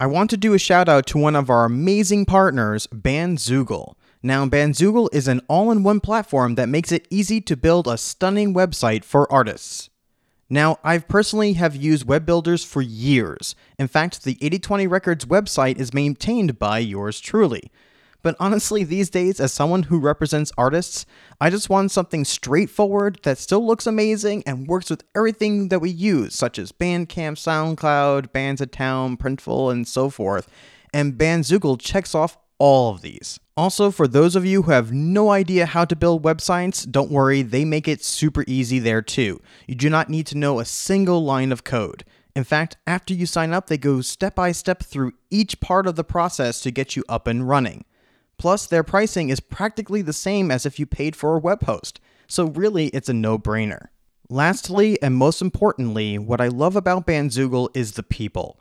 I want to do a shout out to one of our amazing partners, Bandzoogle. Now, Bandzoogle is an all in one platform that makes it easy to build a stunning website for artists. Now, I've personally have used web builders for years. In fact, the 8020 Records website is maintained by yours truly. But honestly, these days, as someone who represents artists, I just want something straightforward that still looks amazing and works with everything that we use, such as Bandcamp, SoundCloud, Bandsintown, Printful, and so forth. And Bandzoogle checks off all of these. Also, for those of you who have no idea how to build websites, don't worry, they make it super easy there too. You do not need to know a single line of code. In fact, after you sign up, they go step by step through each part of the process to get you up and running. Plus, their pricing is practically the same as if you paid for a web host, so really it's a no brainer. Lastly, and most importantly, what I love about Bandzoogle is the people.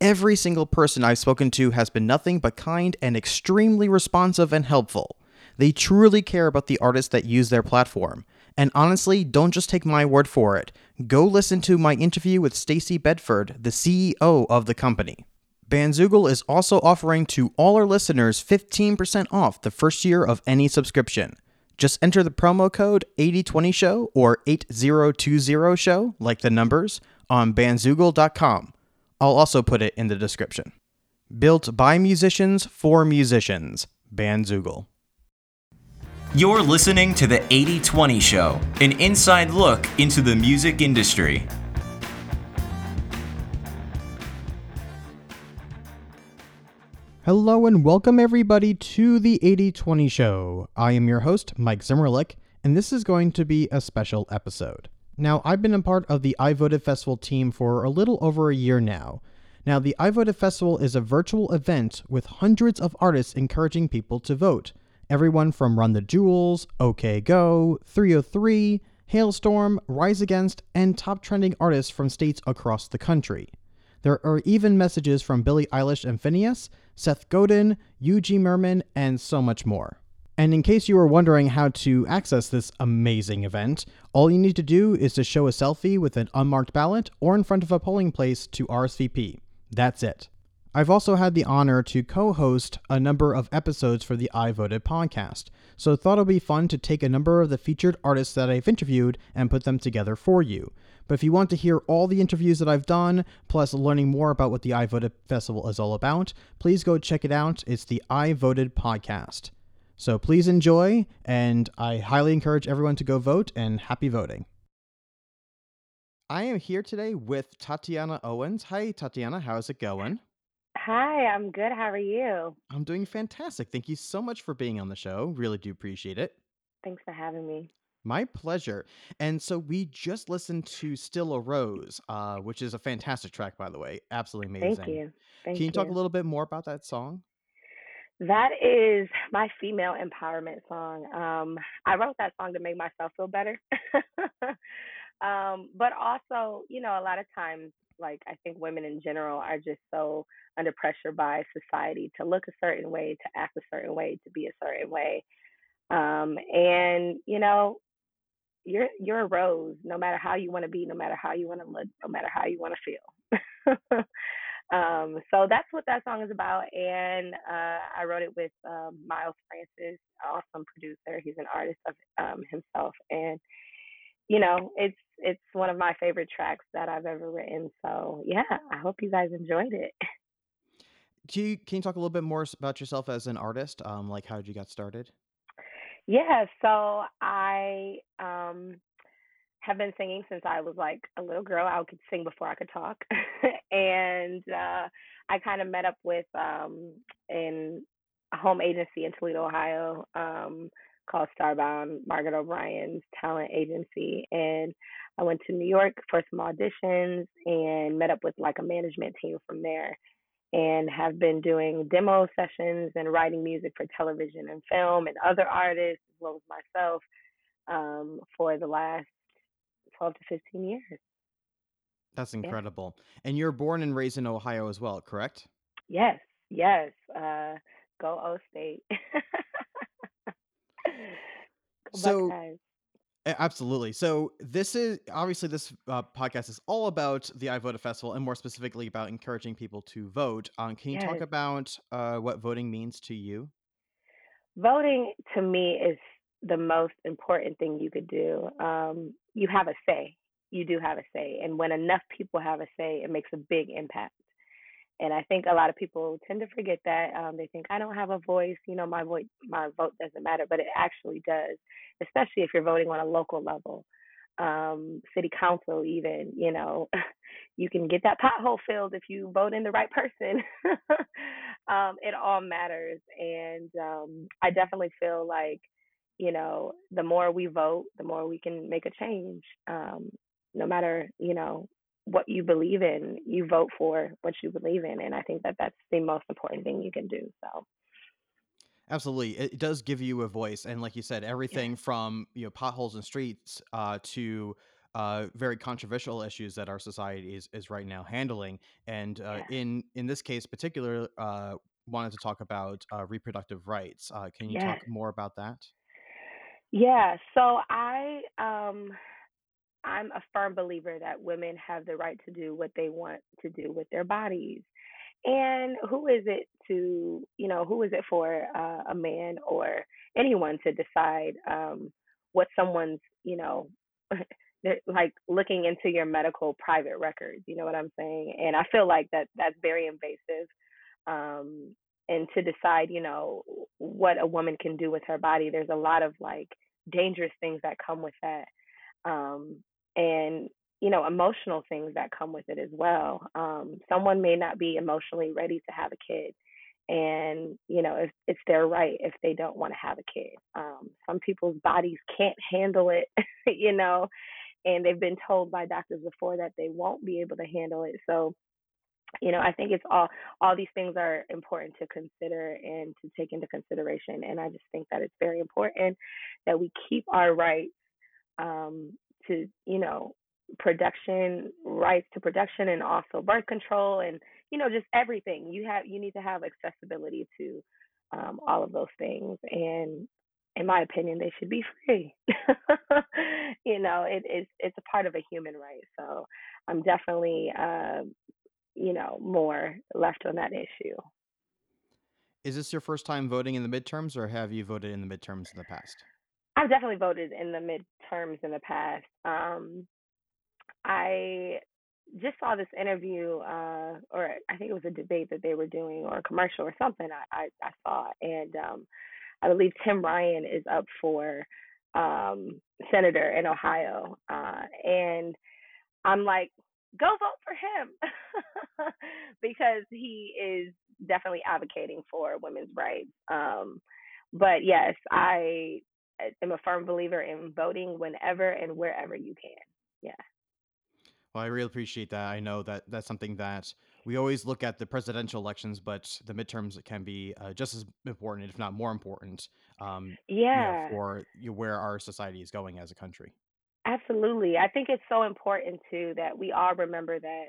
Every single person I've spoken to has been nothing but kind and extremely responsive and helpful. They truly care about the artists that use their platform. And honestly, don't just take my word for it. Go listen to my interview with Stacy Bedford, the CEO of the company. Bandzoogle is also offering to all our listeners 15% off the first year of any subscription. Just enter the promo code 8020show or 8020show, like the numbers, on bandzoogle.com. I'll also put it in the description. Built by musicians for musicians. Bandzoogle. You're listening to the 8020 Show, an inside look into the music industry. Hello and welcome everybody to the 8020 Show. I am your host, Mike Zimmerlich, and this is going to be a special episode. Now, I've been a part of the I Voted Festival team for a little over a year now. Now, the I Voted Festival is a virtual event with hundreds of artists encouraging people to vote. Everyone from Run the Jewels, OK Go, 303, Halestorm, Rise Against, and top trending artists from states across the country. There are even messages from Billie Eilish and Finneas, Seth Godin, Eugene Mirman, and so much more. And in case you were wondering how to access this amazing event, all you need to do is to show a selfie with an unmarked ballot or in front of a polling place to RSVP. That's it. I've also had the honor to co host a number of episodes for the I Voted podcast, so thought it would be fun to take a number of the featured artists that I've interviewed and put them together for you. But if you want to hear all the interviews that I've done, plus learning more about what the I Voted Festival is all about, please go check it out. It's the I Voted podcast. So please enjoy, and I highly encourage everyone to go vote, and happy voting. I am here today with Tatiana Owens. Hi, Tatiana. How's it going? Hi, I'm good. How are you? I'm doing fantastic. Thank you so much for being on the show. Really do appreciate it. Thanks for having me. My pleasure. And so we just listened to Still a Rose, uh, which is a fantastic track, by the way. Absolutely amazing. Thank you. Thank Can you talk a little bit more about that song? That is my female empowerment song. Um, I wrote that song to make myself feel better. um, but also, you know, a lot of times, like I think women in general are just so under pressure by society to look a certain way, to act a certain way, to be a certain way. Um, and you know, you're you're a rose, no matter how you want to be, no matter how you want to look, no matter how you want to feel. um, so that's what that song is about. And uh, I wrote it with um, Miles Francis, awesome producer. He's an artist of um, himself, and you know, it's it's one of my favorite tracks that I've ever written. So yeah, I hope you guys enjoyed it. Can you, can you talk a little bit more about yourself as an artist? Um, like how did you get started? Yeah, so I um have been singing since I was like a little girl. I could sing before I could talk. and uh I kind of met up with um in a home agency in Toledo, Ohio, um called Starbound, Margaret O'Brien's talent agency. And I went to New York for some auditions and met up with like a management team from there and have been doing demo sessions and writing music for television and film and other artists as well as myself um, for the last 12 to 15 years. That's Yeah. incredible. And you're born and raised in Ohio as well, correct? Yes, yes. Uh, go O State. go So Buckeyes. Absolutely. So this is obviously this uh, podcast is all about the I Voted Festival and more specifically about encouraging people to vote. Um, can you talk about uh, what voting means to you? Voting to me is the most important thing you could do. Um, you have a say. You do have a say. And when enough people have a say, it makes a big impact. And I think a lot of people tend to forget that. Um, they think I don't have a voice, you know, my voice, my vote doesn't matter, but it actually does, especially if you're voting on a local level, um, city council, even. You know, you can get that pothole filled if you vote in the right person. um, it all matters, and um, I definitely feel like, you know, the more we vote, the more we can make a change. Um, no matter, you know, what you believe in, you vote for what you believe in. And I think that that's the most important thing you can do. So, Absolutely, it does give you a voice, and like you said, yeah, everything from you know potholes and streets uh, to uh, very controversial issues that our society is is right now handling. And uh, yeah, in in this case, particular, uh, wanted to talk about uh, reproductive rights. Uh, can you yes, talk more about that? yeah. So I, um, I'm a firm believer that women have the right to do what they want to do with their bodies. And who is it to, you know, who is it for uh, a man or anyone to decide um, what someone's, you know, like looking into your medical private records? You know what I'm saying? And I feel like that that's very invasive. Um, and to decide, you know, what a woman can do with her body, there's a lot of like dangerous things that come with that. Um, and you know emotional things that come with it as well. Um someone may not be emotionally ready to have a kid and you know if it's their right if they don't want to have a kid. Um some people's bodies can't handle it you know and they've been told by doctors before that they won't be able to handle it. So you know i think it's all all these things are important to consider and to take into consideration and i just think that it's very important that we keep our rights um, to you know production rights to production and also birth control and you know just everything. You have you need to have accessibility to um, all of those things. And in my opinion they should be free. You know it, it's it's a part of a human right. So i'm definitely uh, you know more left on that issue. Is this your first time voting in the midterms, or have you voted in the midterms in the past? I've definitely voted in the midterms in the past um, I just saw this interview, uh, or I think it was a debate that they were doing, or a commercial or something. I I, I saw, and um, I believe Tim Ryan is up for um, senator in Ohio, uh, and I'm like, go vote for him because he is definitely advocating for women's rights. Um, but yes, I am a firm believer in voting whenever and wherever you can. Yeah. Well, I really appreciate that. I know that that's something that we always look at the presidential elections, but the midterms can be uh, just as important, if not more important, um, you know, Yeah, for you where our society is going as a country. absolutely. I think it's so important too that we all remember that,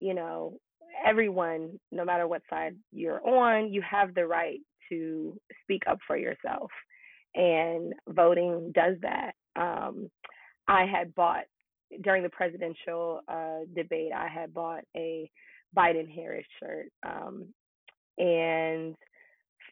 you know, everyone, no matter what side you're on, you have the right to speak up for yourself. And voting does that. Um, I had bought during the presidential uh, debate, I had bought a Biden Harris shirt. Um, and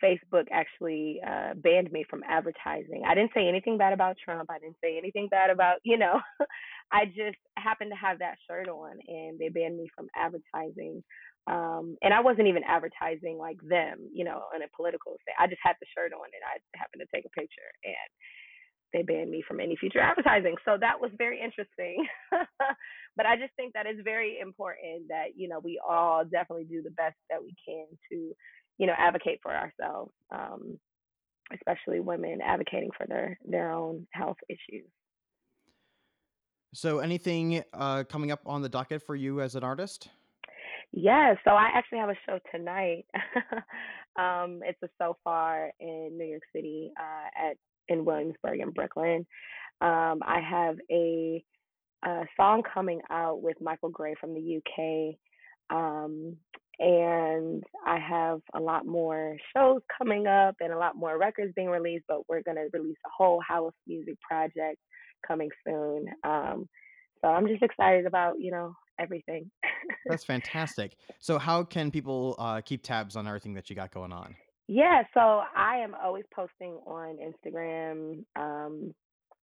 Facebook actually uh, banned me from advertising. I didn't say anything bad about Trump. I didn't say anything bad about, you know, I just happened to have that shirt on and they banned me from advertising. Um, and I wasn't even advertising like them, you know, in a political say. I just had the shirt on and I happened to take a picture and they banned me from any future advertising. So that was very interesting. but I just think that it's very important that, you know, we all definitely do the best that we can to, you know, advocate for ourselves, um, especially women advocating for their, their own health issues. So, anything uh, coming up on the docket for you as an artist? Yeah, so I actually have a show tonight. um, it's a so far in New York City uh, at in Williamsburg in Brooklyn. Um, I have a, a song coming out with Michael Gray from the UK. Um, and I have a lot more shows coming up and a lot more records being released, but we're to release a whole house music project coming soon. Um, so I'm just excited about you know everything. That's fantastic. So, how can people uh, keep tabs on everything that you got going on? Yeah, so I am always posting on Instagram. Um,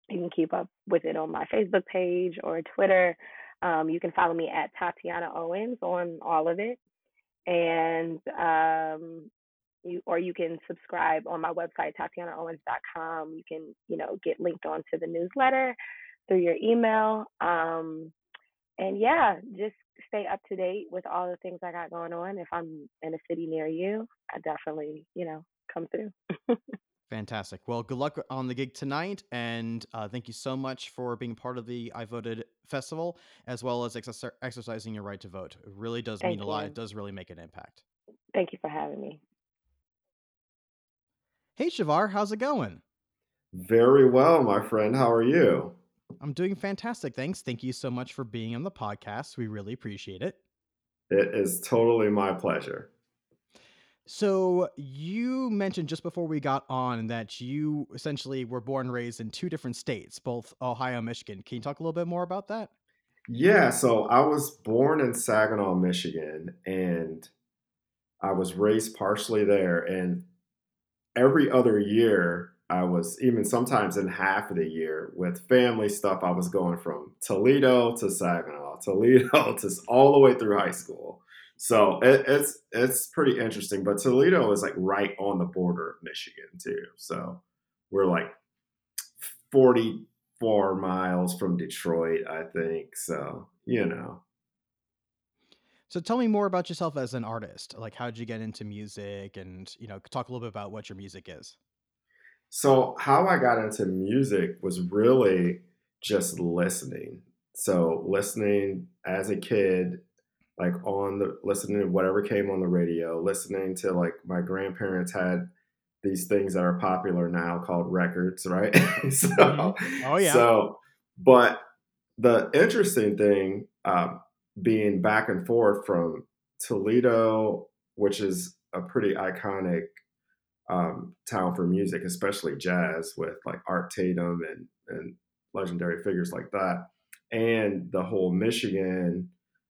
you can keep up with it on my Facebook page or Twitter. Um, you can follow me at Tatiana Owens on all of it, and um, you or you can subscribe on my website tatianaowens.com. You can you know get linked onto the newsletter through your email. Um, and yeah, just stay up to date with all the things I got going on. If I'm in a city near you, I definitely you know come through. Fantastic. Well, good luck on the gig tonight, and uh, thank you so much for being part of the I Voted Festival, as well as exer- exercising your right to vote. It really does Thank mean a lot. It does really make an impact. Thank you for having me. Hey, Chavar, how's it going? Very well, my friend. How are you? I'm doing fantastic. Thanks. Thank you so much for being on the podcast. We really appreciate it. It is totally my pleasure. So, you mentioned just before we got on that you essentially were born and raised in two different states, both Ohio and Michigan. Can you talk a little bit more about that? Yeah, so I was born in Saginaw, Michigan, and I was raised partially there. And every other year, I was even sometimes in half of the year with family stuff. I was going from Toledo to Saginaw, Toledo to all the way through high school. So it, it's it's pretty interesting. But Toledo is like right on the border of Michigan too. So we're like 44 miles from Detroit, I think. So, you know. So, tell me more about yourself as an artist. Like, how did you get into music and, you know, talk a little bit about what your music is? So, how I got into music was really just listening. So, listening as a kid, like on the listening to whatever came on the radio, listening to like my grandparents had these things that are popular now called records, right? so, Mhm. Oh, yeah. so, but the interesting thing, um, being back and forth from Toledo, which is a pretty iconic um, town for music, especially jazz, with like Art Tatum and and legendary figures like that, and the whole Michigan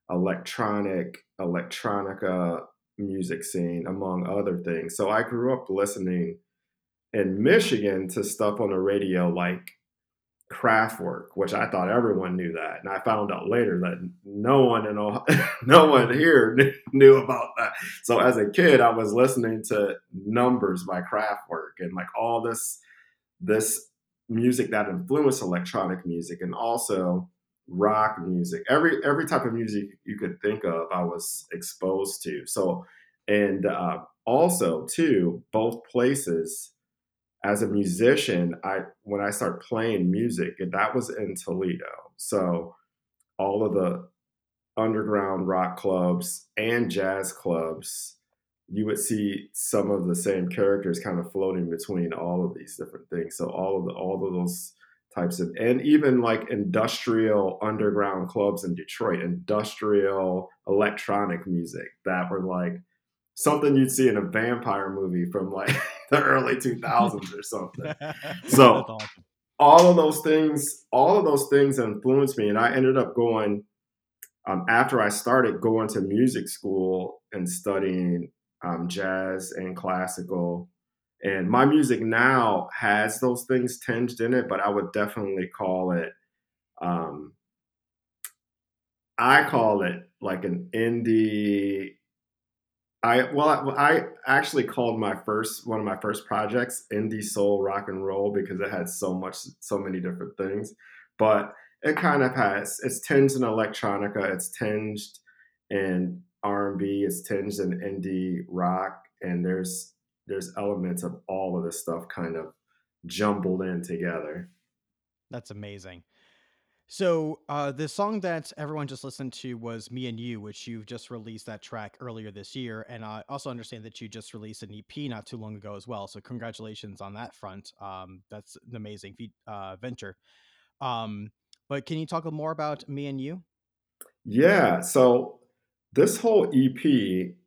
electronic electronica music scene, among other things. So I grew up listening in Michigan to stuff on the radio like Kraftwerk, which I thought everyone knew that, and I found out later that no one in Ohio, no one here knew, knew about that. So as a kid, I was listening to Numbers by Kraftwerk and like all this this music that influenced electronic music and also rock music. Every every type of music you could think of, I was exposed to. So and uh, also too, both places as a musician, I when I started playing music, that was in Toledo. So all of the underground rock clubs and jazz clubs, you would see some of the same characters kind of floating between all of these different things. So all of the all of those types of and even like industrial underground clubs in Detroit, industrial electronic music that were like something you'd see in a vampire movie from like the early 2000s or something. So- awesome. All of those things, all of those things influenced me, and I ended up going um, after I started going to music school and studying um, jazz and classical. And my music now has those things tinged in it, but I would definitely call it. Um, I call it like an indie I well, I, I actually called my first one of my first projects indie soul rock and roll because it had so much, so many different things. But it kind of has it's tinged in electronica, it's tinged in R and B, it's tinged in indie rock, and there's there's elements of all of this stuff kind of jumbled in together. That's amazing. So, uh, the song that everyone just listened to was "Me and You," which you've just released that track earlier this year, and I also understand that you just released an EP not too long ago as well. So, congratulations on that front. Um, that's an amazing feat, uh, venture. Um, but can you talk more about "Me and You"? Yeah, so this whole EP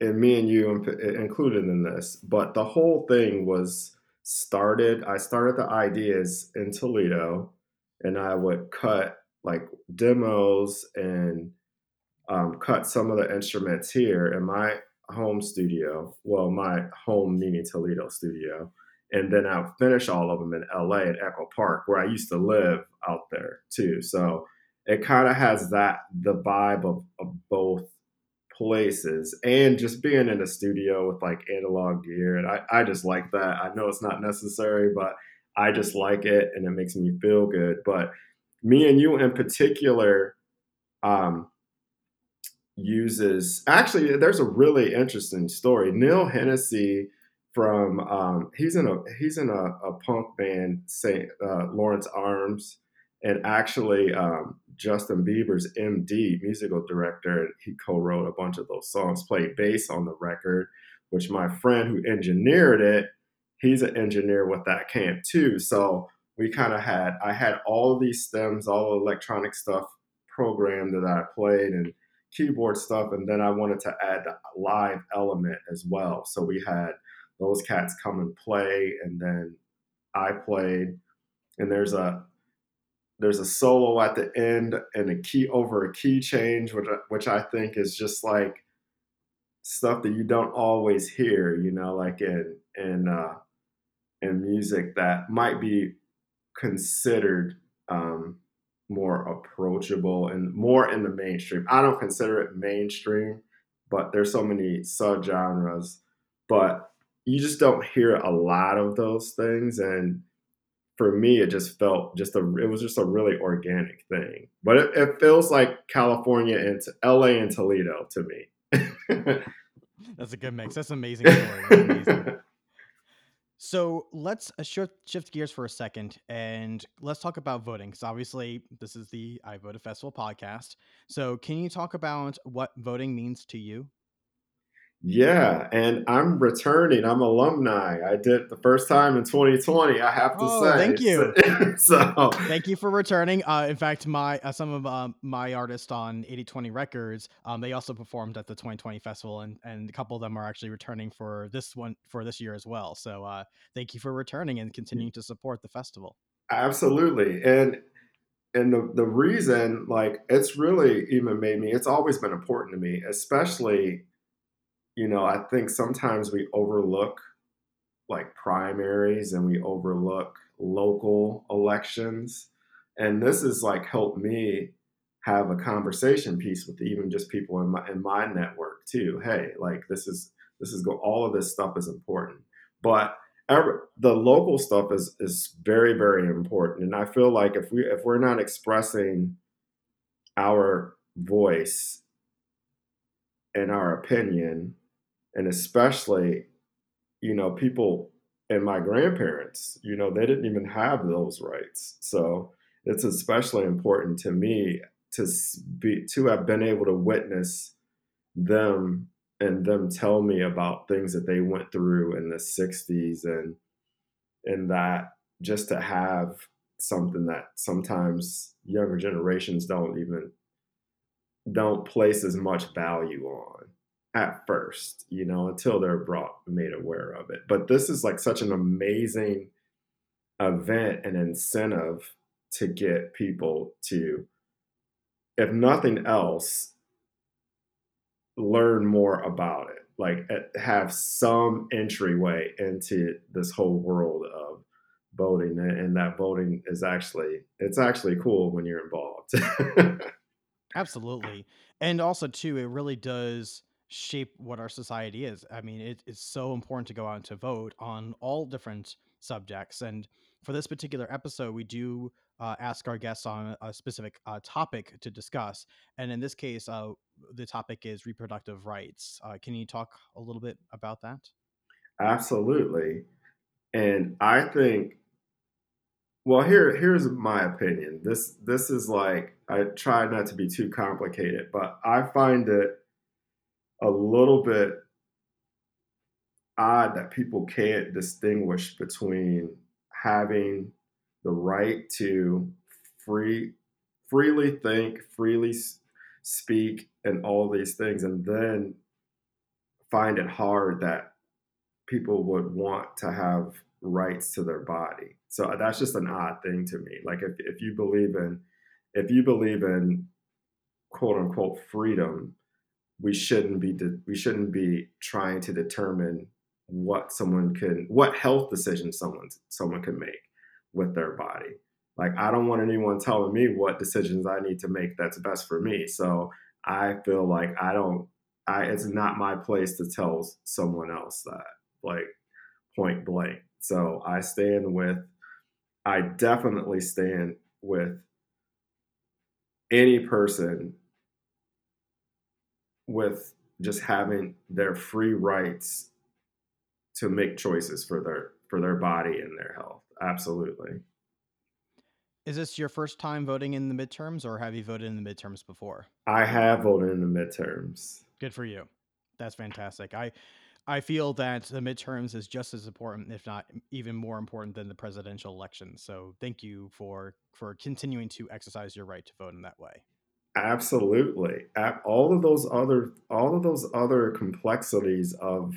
and me and you included in this, but the whole thing was started. I started the ideas in Toledo, and I would cut like demos and um, cut some of the instruments here in my home studio. Well, my home meaning Toledo studio. And then I'll finish all of them in LA at Echo Park, where I used to live out there too. So it kind of has that the vibe of, of both places and just being in a studio with like analog gear. And I, I just like that. I know it's not necessary, but I just like it and it makes me feel good. But me and you in particular um, uses actually there's a really interesting story. Neil Hennessy from um, he's in a he's in a, a punk band, Saint uh, Lawrence Arms, and actually um, Justin Bieber's MD, musical director, he co-wrote a bunch of those songs, played bass on the record, which my friend who engineered it, he's an engineer with that camp too. So we kind of had I had all these stems, all electronic stuff programmed that I played and keyboard stuff, and then I wanted to add the live element as well. So we had those cats come and play, and then I played, and there's a there's a solo at the end and a key over a key change, which which I think is just like stuff that you don't always hear, you know, like in in uh, in music that might be considered um, more approachable and more in the mainstream. I don't consider it mainstream, but there's so many subgenres. But you just don't hear a lot of those things, and for me, it just felt just a it was just a really organic thing. But it, it feels like California and L.A. and Toledo to me. That's a good mix. That's amazing story. Amazing. So let's uh, shift, shift gears for a second and let's talk about voting. Because obviously, this is the I Voted Festival podcast. So, can you talk about what voting means to you? Yeah, and I'm returning. I'm alumni. I did the first time in 2020. I have to oh, say. Thank you. so thank you for returning. Uh, in fact, my uh, some of um, my artists on 8020 Records, um, they also performed at the 2020 festival, and and a couple of them are actually returning for this one for this year as well. So uh, thank you for returning and continuing to support the festival. Absolutely, and and the the reason like it's really even made me. It's always been important to me, especially you know, I think sometimes we overlook like primaries and we overlook local elections. And this has like helped me have a conversation piece with even just people in my in my network too. Hey, like this is this is go all of this stuff is important. But the local stuff is is very very important and I feel like if we if we're not expressing our voice and our opinion and especially you know people and my grandparents you know they didn't even have those rights. So it's especially important to me to be to have been able to witness them and them tell me about things that they went through in the 60s and and that just to have something that sometimes younger generations don't even don't place as much value on at first, you know, until they're brought made aware of it. But this is like such an amazing event and incentive to get people to, if nothing else, learn more about it. Like have some entryway into this whole world of voting, and that voting is actually it's actually cool when you're involved. Absolutely, and also too, it really does shape what our society is. I mean, it is so important to go out and to vote on all different subjects. And for this particular episode, we do uh, ask our guests on a specific uh, topic to discuss. And in this case, uh, the topic is reproductive rights. Uh, can you talk a little bit about that? Absolutely. And I think, well, here here's my opinion. This this is like I try not to be too complicated, but I find it a little bit odd that people can't distinguish between having the right to free freely think, freely speak, and all these things, and then find it hard that people would want to have rights to their body. So uh, that's just an odd thing to me. Like if, if you believe in if you believe in quote unquote freedom, we shouldn't be de- we shouldn't be trying to determine what someone can what health decisions someone someone can make with their body. Like I don't want anyone telling me what decisions I need to make that's best for me. So I feel like I don't I it's not my place to tell someone else that like point blank. So I stand with I definitely stand with any person with just having their free rights to make choices for their for their body and their health. Absolutely. Is this your first time voting in the midterms or have you voted in the midterms before? I have voted in the midterms. Good for you. That's fantastic. I I feel that the midterms is just as important, if not even more important than the presidential election. So thank you for for continuing to exercise your right to vote in that way. Absolutely. All of those other all of those other complexities of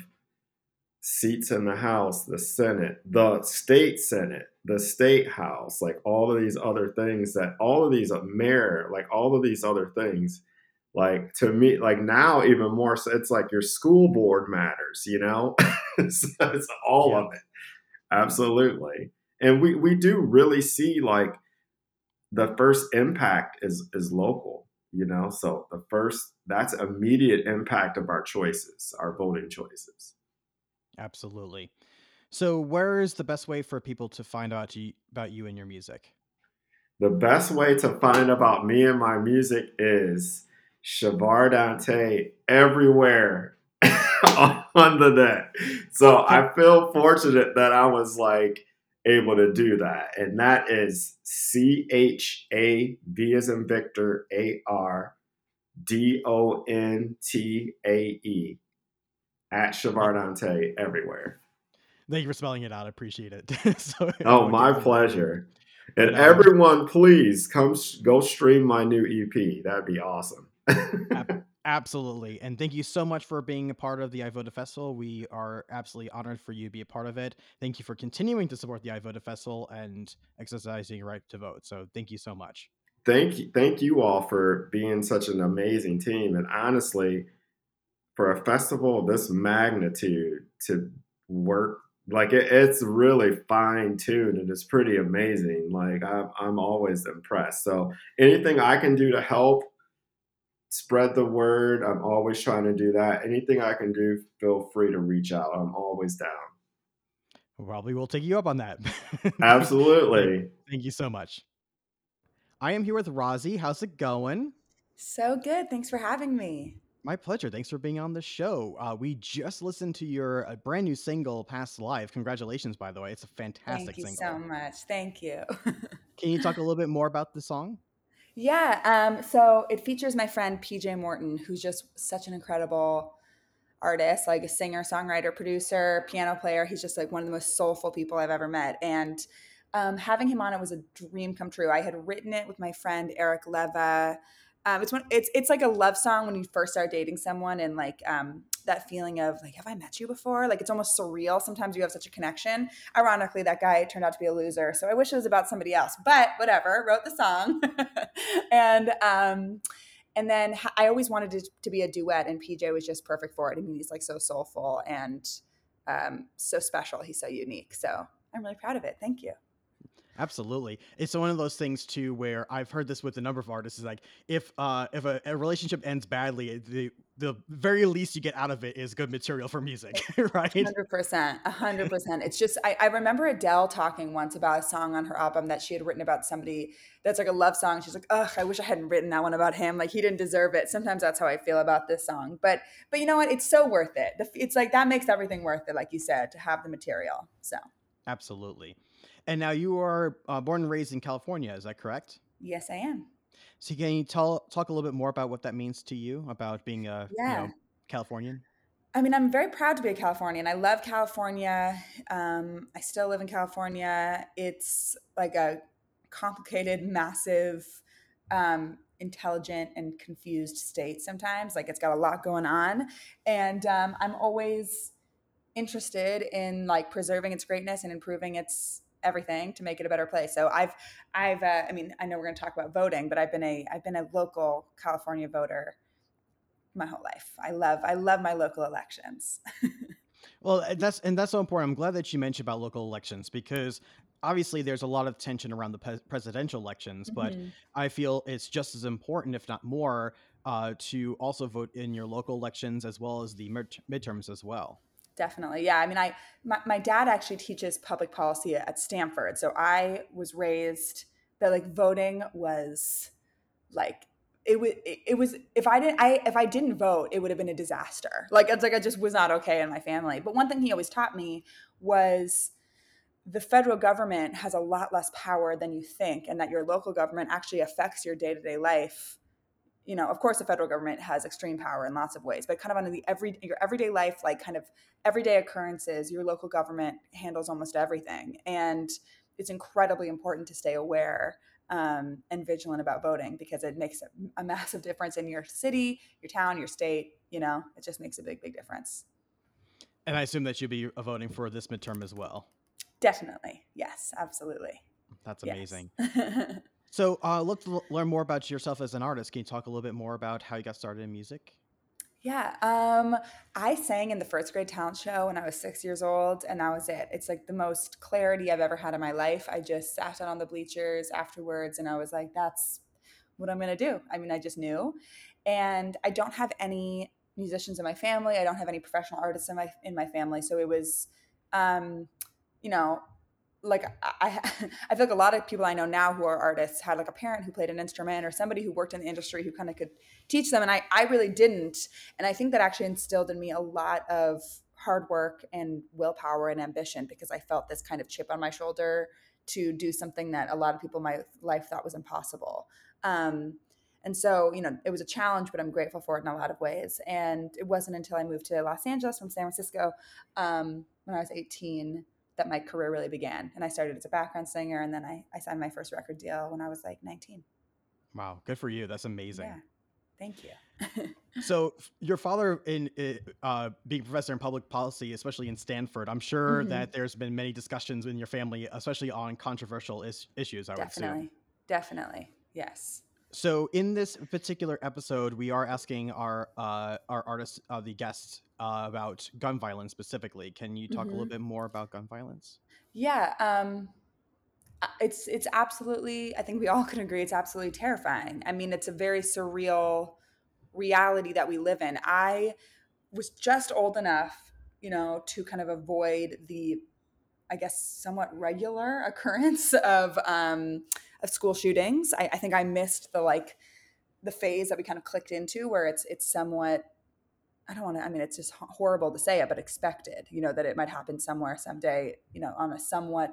seats in the House, the Senate, the state Senate, the state House, like all of these other things that all of these uh, mayor, like all of these other things, like to me, like now even more so, it's like your school board matters, you know? it's, it's all yeah. of it. Absolutely. And we we do really see like the first impact is is local you know? So the first that's immediate impact of our choices our voting choices. Absolutely. So where is the best way for people to find out about you and your music? The best way to find about me and my music is Chavar Dontae everywhere on the net. So I feel fortunate that I was like able to do that. And that is C H A V as in Victor A R D O N T A E at ChavarDontae everywhere. Thank you for spelling it out. I appreciate it. so, oh, my pleasure. And everyone, please come go stream my new EP. That'd be awesome. Absolutely. And thank you so much for being a part of the iVoted Festival. We are absolutely honored for you to be a part of it. Thank you for continuing to support the iVoted Festival and exercising your right to vote. So thank you so much. Thank you. Thank you all for being such an amazing team. And honestly, for a festival of this magnitude to work like it, it's really fine tuned and it's pretty amazing. Like I'm, I'm always impressed. So anything I can do to help spread the word. I'm always trying to do that. Anything I can do, feel free to reach out. I'm always down. Probably will take you up on that. Absolutely. Thank you so much. I am here with Rozzi. How's it going? So good. Thanks for having me. My pleasure. Thanks for being on the show. Uh, we just listened to your uh, brand new single, Past Life. Congratulations, by the way. It's a fantastic Thank you single. so much. Thank you. Can you talk a little bit more about the song? Yeah. Um, so it features my friend PJ Morton, who's just such an incredible artist, like a singer, songwriter, producer, piano player. He's just like one of the most soulful people I've ever met. And um, having him on it was a dream come true. I had written it with my friend Eric Leva. Um, it's when it's it's like a love song when you first start dating someone, and like um, that feeling of like, have I met you before? Like it's almost surreal. Sometimes you have such a connection. Ironically, that guy turned out to be a loser. So I wish it was about somebody else, but whatever, wrote the song. and, um, and then I always wanted it to be a duet, and PJ was just perfect for it. I mean, he's like so soulful and um, so special. He's so unique. So I'm really proud of it. Thank you. Absolutely. It's one of those things too where I've heard this with a number of artists is like if uh if a, a relationship ends badly, the the very least you get out of it is good material for music, right? 100%. 100%. It's just, I, I remember Adele talking once about a song on her album that she had written about somebody that's like a love song. She's like, ugh, I wish I hadn't written that one about him. Like, he didn't deserve it. Sometimes that's how I feel about this song. But, but you know what? It's so worth it. It's like that makes everything worth it, like you said, to have the material. So, absolutely. And now you are uh, born and raised in California, is that correct? Yes, I am. So can you tell talk a little bit more about what that means to you about being a you know Californian? I mean, I'm very proud to be a Californian. I love California. Um, I still live in California. It's like a complicated, massive, um, intelligent, and confused state sometimes. Like it's got a lot going on. And um, I'm always interested in like preserving its greatness and improving its everything to make it a better place. So I've I've uh, I mean I know we're going to talk about voting, but I've been a I've been a local California voter my whole life. I love I love my local elections. well, that's and that's so important. I'm glad that you mentioned about local elections because obviously there's a lot of tension around the pe- presidential elections, but mm-hmm. I feel it's just as important, if not more, uh, to also vote in your local elections as well as the mid- midterms as well. Definitely. Yeah. I mean, I, my, my dad actually teaches public policy at Stanford. So I was raised that like voting was like, it was, it, it was, if I didn't, I, if I didn't vote, it would have been a disaster. Like, it's like, I just was not okay in my family. But one thing he always taught me was the federal government has a lot less power than you think, and that your local government actually affects your day to day life you know, of course, the federal government has extreme power in lots of ways, but kind of on the every your everyday life, like kind of everyday occurrences, your local government handles almost everything, and it's incredibly important to stay aware um, and vigilant about voting because it makes a, a massive difference in your city, your town, your state. You know, it just makes a big, big difference. And I assume that you'll be voting for this midterm as well. Definitely, yes, absolutely. That's amazing. Yes. So, uh, let's learn more about yourself as an artist. Can you talk a little bit more about how you got started in music? Yeah, um, I sang in the first grade talent show when I was six years old, and that was it. It's like the most clarity I've ever had in my life. I just sat down on the bleachers afterwards, and I was like, "That's what I'm gonna do." I mean, I just knew, and I don't have any musicians in my family. I don't have any professional artists in my in my family, so it was, um, you know, like I, I feel like a lot of people I know now who are artists had like a parent who played an instrument or somebody who worked in the industry who kind of could teach them. And I, I really didn't. And I think that actually instilled in me a lot of hard work and willpower and ambition because I felt this kind of chip on my shoulder to do something that a lot of people in my life thought was impossible. Um, and so, you know, it was a challenge, but I'm grateful for it in a lot of ways. And it wasn't until I moved to Los Angeles from San Francisco um, when I was 18 that my career really began. And I started as a background singer, and then I, I signed my first record deal when I was like 19. Wow, good for you. That's amazing. Yeah. Thank you. so, your father, in uh, being professor in public policy, especially in Stanford, I'm sure mm-hmm. that there's been many discussions in your family, especially on controversial is- issues. I definitely, would definitely, yes. So, in this particular episode, we are asking our uh, our artists, uh, the guests, uh, about gun violence specifically. Can you talk mm-hmm. a little mm-hmm. bit more about gun violence? Yeah, um, it's it's absolutely. I think we all can agree it's absolutely terrifying. I mean, it's a very surreal reality that we live in. I was just old enough, you know, to kind of avoid the, I guess, somewhat regular occurrence of um, of school shootings. I, I think I missed the like the phase that we kind of clicked into where it's it's somewhat I don't want to, I mean, it's just horrible to say it, but expected, you know, that it might happen somewhere someday, you know, on a somewhat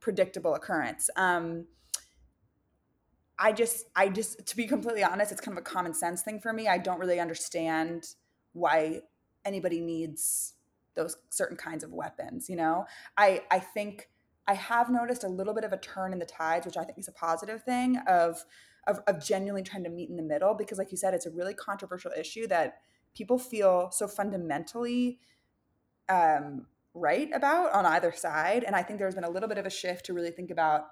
predictable occurrence. Um, I just, I just, to be completely honest, it's kind of a common sense thing for me. I don't really understand why anybody needs those certain kinds of weapons, you know? I, I think I have noticed a little bit of a turn in the tides, which I think is a positive thing of, of, of genuinely trying to meet in the middle, because like you said, it's a really controversial issue that people feel so fundamentally um, right about on either side. And I think there's been a little bit of a shift to really think about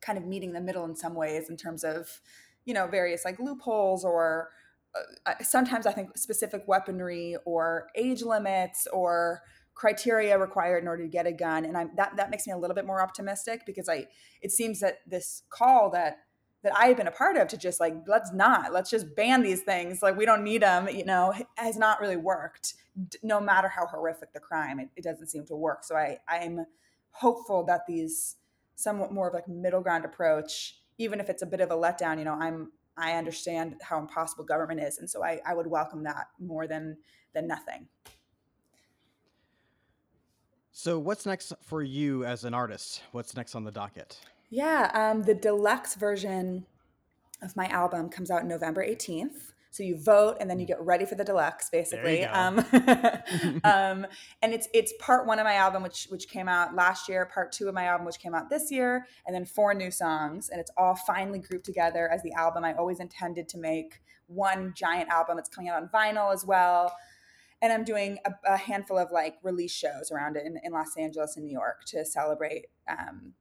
kind of meeting the middle in some ways in terms of, you know, various like loopholes or Uh, sometimes I think specific weaponry or age limits or criteria required in order to get a gun. And I'm, that, that makes me a little bit more optimistic because I, it seems that this call that that I have been a part of to just like let's not let's just ban these things like we don't need them you know has not really worked no matter how horrific the crime it, it doesn't seem to work so I I'm hopeful that these somewhat more of like middle ground approach even if it's a bit of a letdown you know I'm I understand how impossible government is and so I I would welcome that more than than nothing. So what's next for you as an artist? What's next on the docket? Yeah, um, the deluxe version of my album comes out November 18th. So you vote and then you get ready for the deluxe, basically. Um, um, and it's it's part one of my album, which which came out last year, part two of my album, which came out this year, and then four new songs. And it's all finally grouped together as the album I always intended to make one giant album. It's coming out on vinyl as well. and I'm doing a, a, handful of like release shows around it in, in Los Angeles and New York to celebrate um,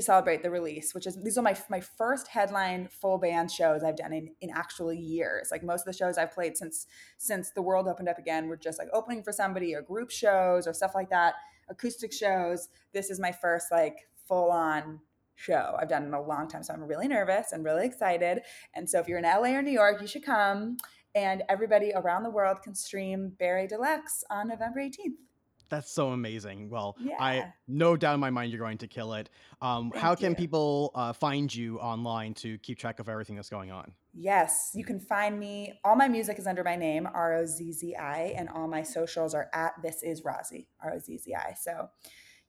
to celebrate the release, which is these are my my first headline full band shows I've done in, in actually years. Like most of the shows I've played since since the world opened up again were just like opening for somebody or group shows or stuff like that, acoustic shows. This is my first like full on show I've done in a long time. So I'm really nervous and really excited. And so if you're in LA or New York, you should come. And everybody around the world can stream Berry Deluxe on November 18th. That's so amazing. Well, yeah. I no doubt in my mind you're going to kill it. Um, how can you. people uh, find you online to keep track of everything that's going on? Yes, you can find me. All my music is under my name, R O Z Z I, and all my socials are at This Is Rozzi, R O Z Z I. So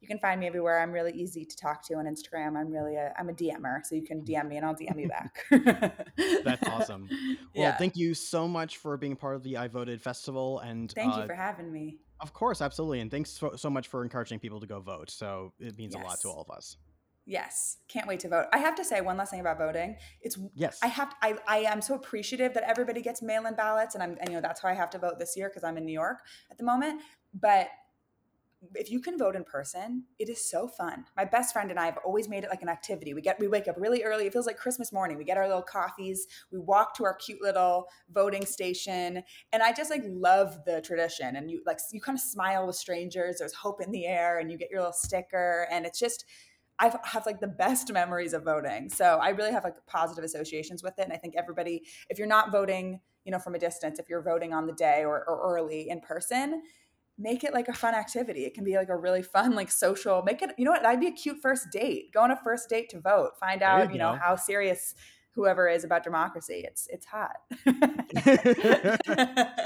you can find me everywhere. I'm really easy to talk to on Instagram. I'm really a I'm a DMer, so you can DM me and I'll DM you back. That's awesome. Well, yeah. thank you so much for being part of the I Voted Festival, and thank uh, you for having me. Of course, absolutely, and thanks so, so, much for encouraging people to go vote. So it means yes. a lot to all of us. Yes, can't wait to vote. I have to say one last thing about voting. It's yes. I have. To, I I am so appreciative that everybody gets mail-in ballots, and I'm and you know that's how I have to vote this year because I'm in New York at the moment. But if you can vote in person, it is so fun. My best friend and I have always made it like an activity. We get we wake up really early. It feels like Christmas morning. We get our little coffees. We walk to our cute little voting station, and I just like love the tradition. And you like you kind of smile with strangers. There's hope in the air, and you get your little sticker, and it's just. I have like the best memories of voting. So I really have like positive associations with it. And I think everybody, if you're not voting, you know, from a distance, if you're voting on the day or, or early in person, make it like a fun activity. It can be like a really fun, like social, make it, you know what, that'd be a cute first date. Go on a first date to vote. Find out, you, you know, how serious whoever is about democracy. It's it's hot.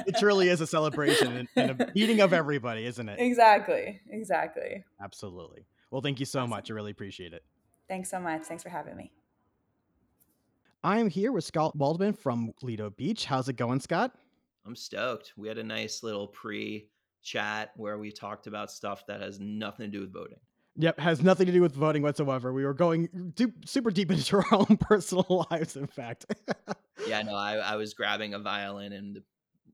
it truly is a celebration and, a beating of everybody, isn't it? Exactly. Exactly. Absolutely. Well, thank you so awesome. much. I really appreciate it. Thanks so much. Thanks for having me. I am here with Scott Waldman from Lido Beach. How's it going, Scott? I'm stoked. We had a nice little pre chat where we talked about stuff that has nothing to do with voting. Yep, has nothing to do with voting whatsoever. We were going super deep into our own personal lives, in fact. yeah, no, I, I was grabbing a violin and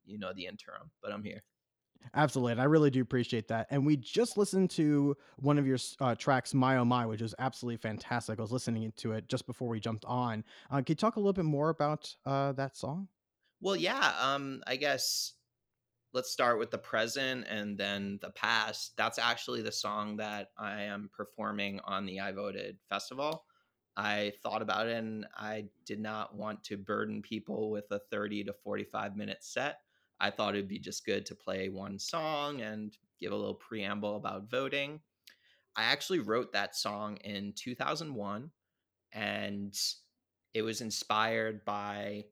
you know the interim, but I'm here. Absolutely, and I really do appreciate that. And we just listened to one of your uh, tracks, "My Oh My," which is absolutely fantastic. I was listening to it just before we jumped on. Uh, can you talk a little bit more about uh, that song? Well, yeah. Um, I guess let's start with the present and then the past. That's actually the song that I am performing on the I Voted festival. I thought about it and I did not want to burden people with a 30 to 45 minute set. I thought it'd be just good to play one song and give a little preamble about voting. I actually wrote that song in 2001 and it was inspired by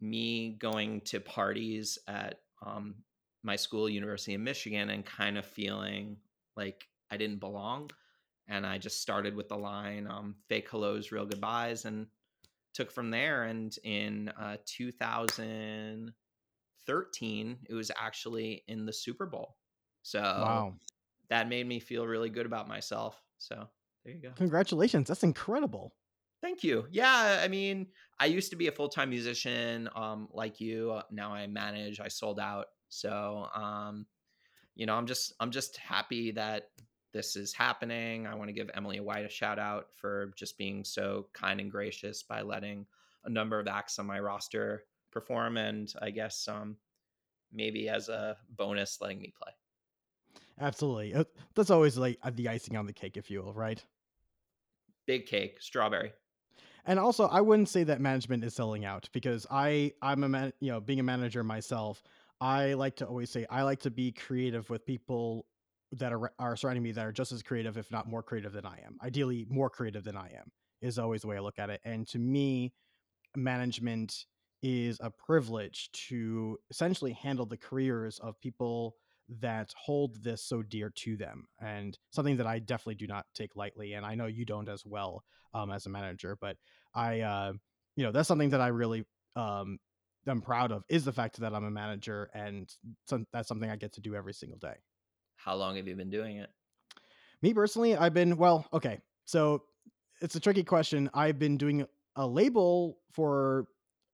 me going to parties at um, my school, University of Michigan, and kind of feeling like I didn't belong. And I just started with the line um, fake hellos, real goodbyes, and took from there. And in uh, 2013, it was actually in the Super Bowl. So wow. that made me feel really good about myself. So there you go. Congratulations. That's incredible. Thank you. Yeah, I mean, I used to be a full time musician um, like you. Uh, now I manage, I sold out. So, um, you know, I'm just I'm just happy that this is happening. I want to give Emily White a shout out for just being so kind and gracious by letting a number of acts on my roster perform, and I guess um, maybe as a bonus, letting me play. Absolutely, uh, that's always like the icing on the cake, if you will, right? Big cake, strawberry and also i wouldn't say that management is selling out because i i'm a man you know being a manager myself i like to always say i like to be creative with people that are are surrounding me that are just as creative if not more creative than i am. Ideally more creative than i am is always the way i look at it. And to me management is a privilege to essentially handle the careers of people that hold this so dear to them and something that i definitely do not take lightly. And i know you don't as well um, as a manager but i uh, you know that's something that i really um, am proud of is the fact that i'm a manager and some, that's something i get to do every single day. How long have you been doing it? Me personally i've been well okay so it's a tricky question. I've been doing a label for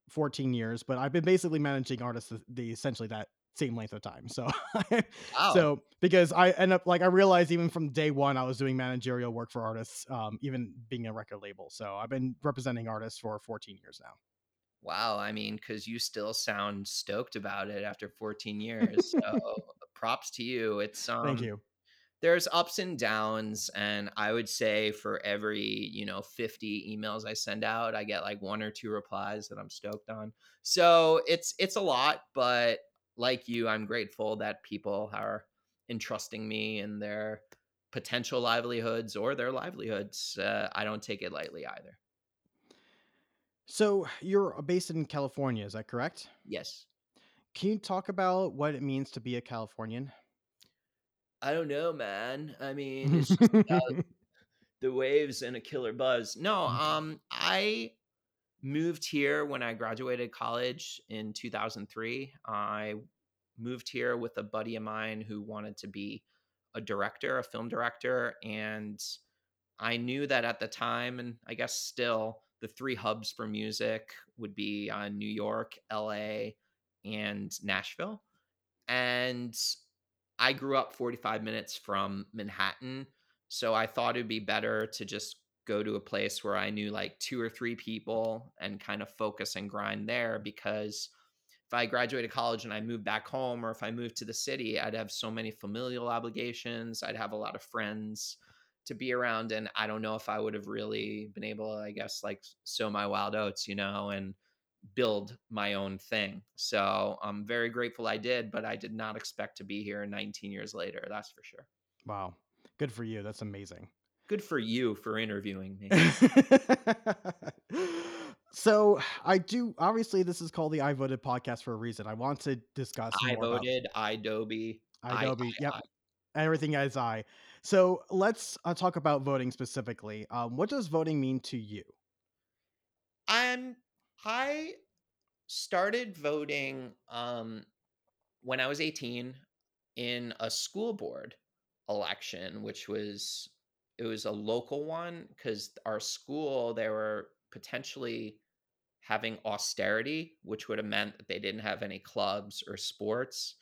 14 years but i've been basically managing artists the, the essentially that same length of time. So, Wow. so because I end up like I realized even from day one I was doing managerial work for artists, um, even being a record label. So I've been representing artists for 14 years now. Wow. I mean, because you still sound stoked about it after 14 years. So props to you. It's um, Thank you. there's ups and downs and i would say for every you know 50 emails i send out i get like one or two replies that i'm stoked on so it's it's a lot but like you i'm grateful that people are entrusting me in their potential livelihoods or their livelihoods uh, i don't take it lightly either. So you're based in California, is that correct? yes. Can you talk about what it means to be a Californian? i don't know man. I mean it's just about the waves and a killer buzz. No um i moved here when I graduated college in 2003. I moved here with a buddy of mine who wanted to be a director, a film director. And I knew that at the time, and I guess still, the three hubs for music would be uh, New York, LA, and Nashville. And I grew up 45 minutes from Manhattan. So I thought it'd be better to just go to a place where I knew like two or three people and kind of focus and grind there because if I graduated college and I moved back home or if I moved to the city, I'd have so many familial obligations. I'd have a lot of friends to be around. And I don't know if I would have really been able, I guess, like sow my wild oats, you know, and build my own thing. So I'm very grateful I did, but I did not expect to be here 19 years later. That's for sure. Wow. Good for you. That's amazing. Good for you for interviewing me. so I do obviously this is called the I voted podcast for a reason. I want to discuss I voted, I Adobe, Adobe. I, yep. I. Everything is I. So let's uh, talk about voting specifically. Um, what does voting mean to you? I'm I started voting um when I was 18 in a school board election, which was it was a local one because our school they were potentially having austerity, which would have meant that they didn't have any clubs or sports.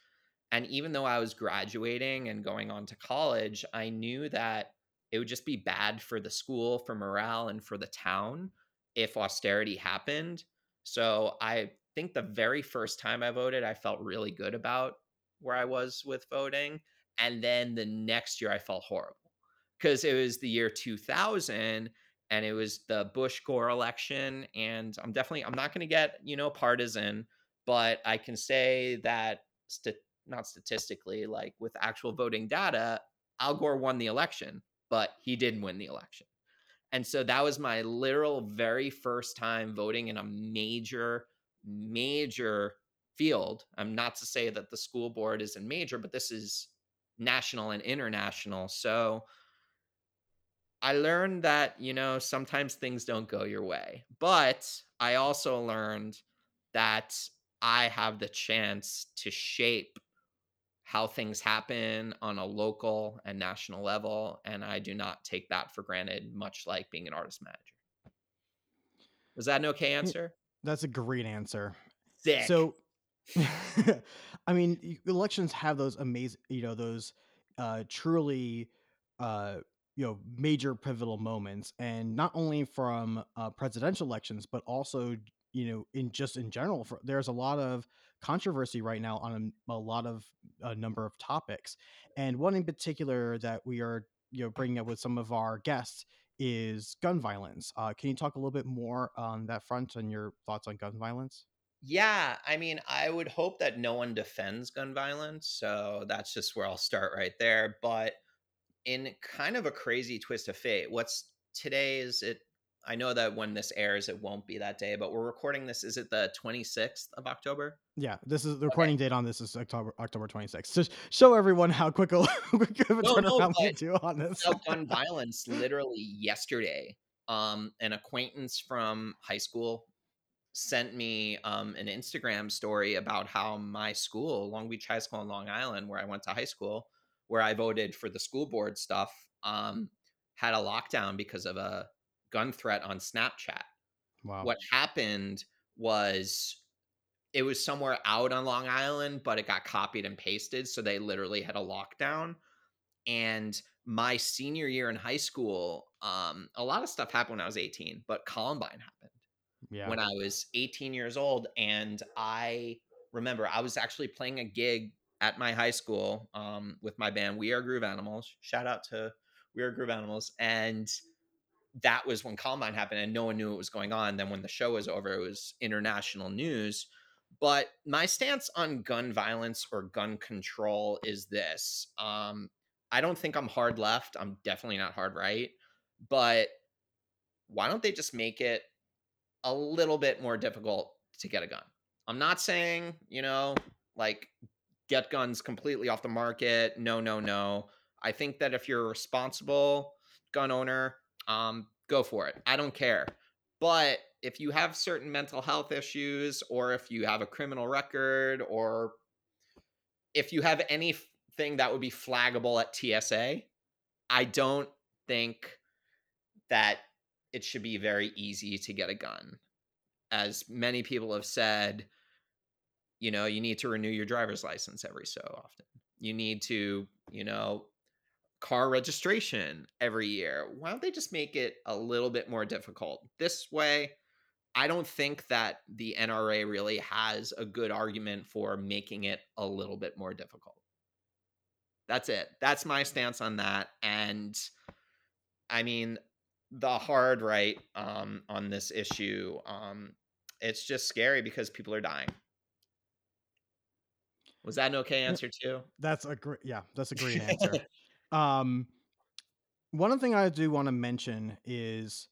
And even though I was graduating and going on to college, I knew that it would just be bad for the school, for morale, and for the town if austerity happened. So I think the very first time I voted, I felt really good about where I was with voting. And then the next year, I felt horrible because it was the year 2000 and it was the Bush Gore election. And I'm definitely, I'm not going to get, you know, partisan, but I can say that, st- not statistically, like with actual voting data, Al Gore won the election, but he didn't win the election. And so that was my literal very first time voting in a major, major field. I'm not to say that the school board isn't major, but this is national and international. So I learned that, you know, sometimes things don't go your way. But I also learned that I have the chance to shape how things happen on a local and national level. And I do not take that for granted, much like being an artist manager. Was that an okay answer? That's a great answer. Sick. So, I mean, elections have those amazing, you know, those uh, truly, uh, you know, major pivotal moments, and not only from uh, presidential elections, but also, you know, in just in general. For, there's a lot of controversy right now on a, a lot of a number of topics, and one in particular that we are, you know, bringing up with some of our guests is gun violence. Uh, can you talk a little bit more on that front and your thoughts on gun violence? Yeah, I mean, I would hope that no one defends gun violence. So that's just where I'll start right there. But in kind of a crazy twist of fate, what's today is it? I know that when this airs, it won't be that day, but we're recording this. Is it the 26th of October? Yeah, this is the recording date on this is October October 26th. Just show everyone how quick a, quick of a No, no, we do on this. Gun violence, literally yesterday, um, an acquaintance from high school sent me um, an Instagram story about how my school, Long Beach High School in Long Island, where I went to high school, where I voted for the school board stuff, um, had a lockdown because of a gun threat on Snapchat. Wow. What happened was it was somewhere out on Long Island, but it got copied and pasted. So they literally had a lockdown. And my senior year in high school, um, a lot of stuff happened when I was 18, but Columbine happened Yeah. when I was 18 years old. And I remember I was actually playing a gig at my high school um, with my band, We Are Groove Animals. Shout out to We Are Groove Animals. And that was when Columbine happened, and no one knew what was going on. Then when the show was over, it was international news. But my stance on gun violence or gun control is this. Um, I don't think I'm hard left. I'm definitely not hard right. But why don't they just make it a little bit more difficult to get a gun? I'm not saying, you know, like get guns completely off the market. No, no, no. I think that if you're a responsible gun owner, um, go for it. I don't care. But if you have certain mental health issues, or if you have a criminal record, or if you have anything that would be flaggable at TSA, I don't think that it should be very easy to get a gun. As many people have said, you know, you need to renew your driver's license every so often. You need to, you know, car registration every year. Why don't they just make it a little bit more difficult? This way, I don't think that the NRA really has a good argument for making it a little bit more difficult. That's it. That's my stance on that. And I mean, the hard right um, on this issue, um, it's just scary because people are dying. Was that an okay answer too? That's a great yeah, that's a great answer. um one thing I do want to mention is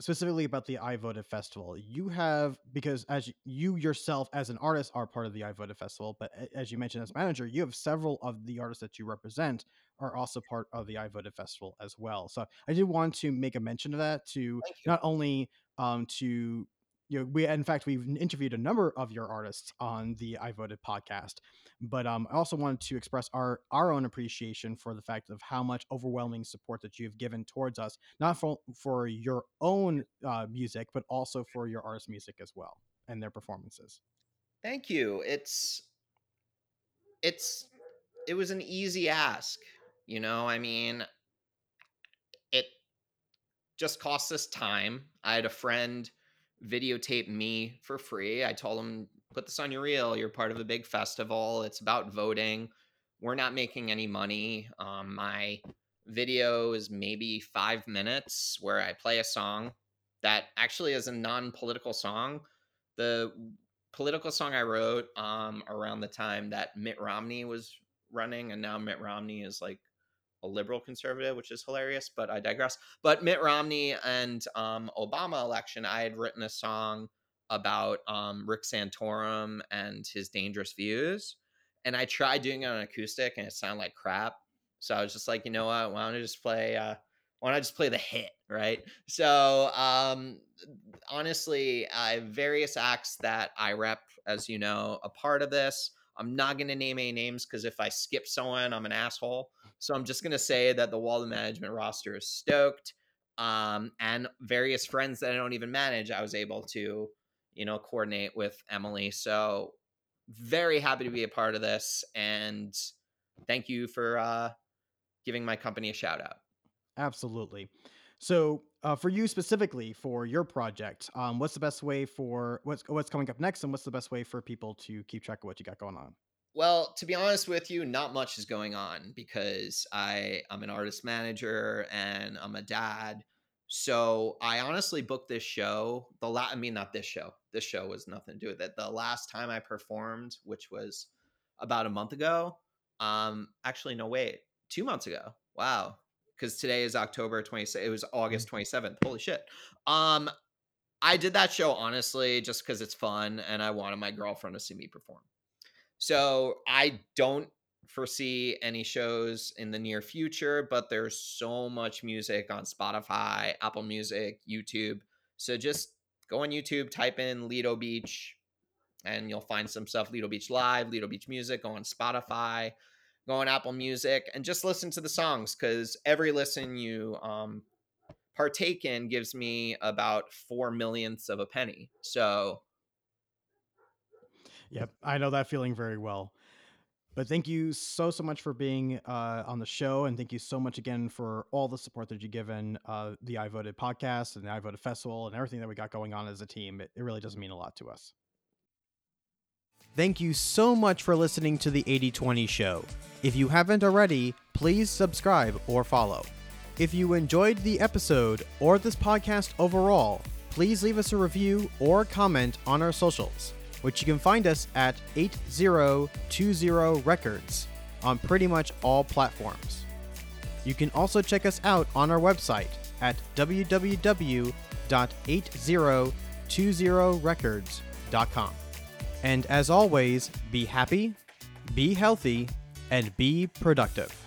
specifically about the I Voted Festival. You have because as you yourself as an artist are part of the I Voted Festival, but as you mentioned as manager, you have several of the artists that you represent are also part of the I Voted Festival as well. So I did want to make a mention of that to not only um to you know we in fact we've interviewed a number of your artists on the I Voted podcast, but um I also wanted to express our our own appreciation for the fact of how much overwhelming support that you've given towards us not for for your own uh, music, but also for your artist music as well and their performances. Thank you. It's it's it was an easy ask, you know? I mean, it just cost us time. I had a friend videotape me for free. I told them, put this on your reel. You're part of a big festival. It's about voting. We're not making any money. Um, my video is maybe five minutes where I play a song that actually is a non political song. The political song I wrote um, around the time that Mitt Romney was running, and now Mitt Romney is like a liberal conservative, which is hilarious, but I digress. But Mitt Romney and um, Obama election, I had written a song about um, Rick Santorum and his dangerous views. And I tried doing it on acoustic and it sounded like crap. So I was just like, you know what? Why don't I just play? Uh, why don't I just play the hit, right? So um, honestly, I have various acts that I rep, as you know, a part of this. I'm not going to name any names because if I skip someone, I'm an asshole. So I'm just going to say that the Walden management roster is stoked. Um, and various friends that I don't even manage, I was able to, you know, coordinate with Emily. So very happy to be a part of this. And thank you for uh, giving my company a shout out. Absolutely. So, uh, for you specifically for your project, um, what's the best way for what's what's coming up next, and what's the best way for people to keep track of what you got going on? Well, to be honest with you, not much is going on because I I'm an artist manager and I'm a dad. So I honestly booked this show. The last, I mean, not this show. This show was nothing to do with it. The last time I performed, which was about a month ago. Um, actually, no, wait, two months ago. Wow, because today is October 27th. It was August 27th. Holy shit. Um, I did that show honestly just because it's fun and I wanted my girlfriend to see me perform. So I don't foresee any shows in the near future, but there's so much music on Spotify, Apple Music, YouTube. So just go on YouTube, type in Lido Beach, and you'll find some stuff Lido Beach Live, Lido Beach Music, go on Spotify, go on Apple Music, and just listen to the songs because every listen you um, partake in gives me about four millionths of a penny. So Yep, I know that feeling very well. But thank you so so much for being uh, on the show, and thank you so much again for all the support that you've given uh, the I Voted podcast and the I Voted festival and everything that we got going on as a team. It, it really does mean a lot to us. Thank you so much for listening to the 8020 show. If you haven't already, please subscribe or follow. If you enjoyed the episode or this podcast overall, please leave us a review or comment on our socials which you can find us at 8020 Records on pretty much all platforms. You can also check us out on our website at www.8020records.com. And as always, be happy, be healthy, and be productive.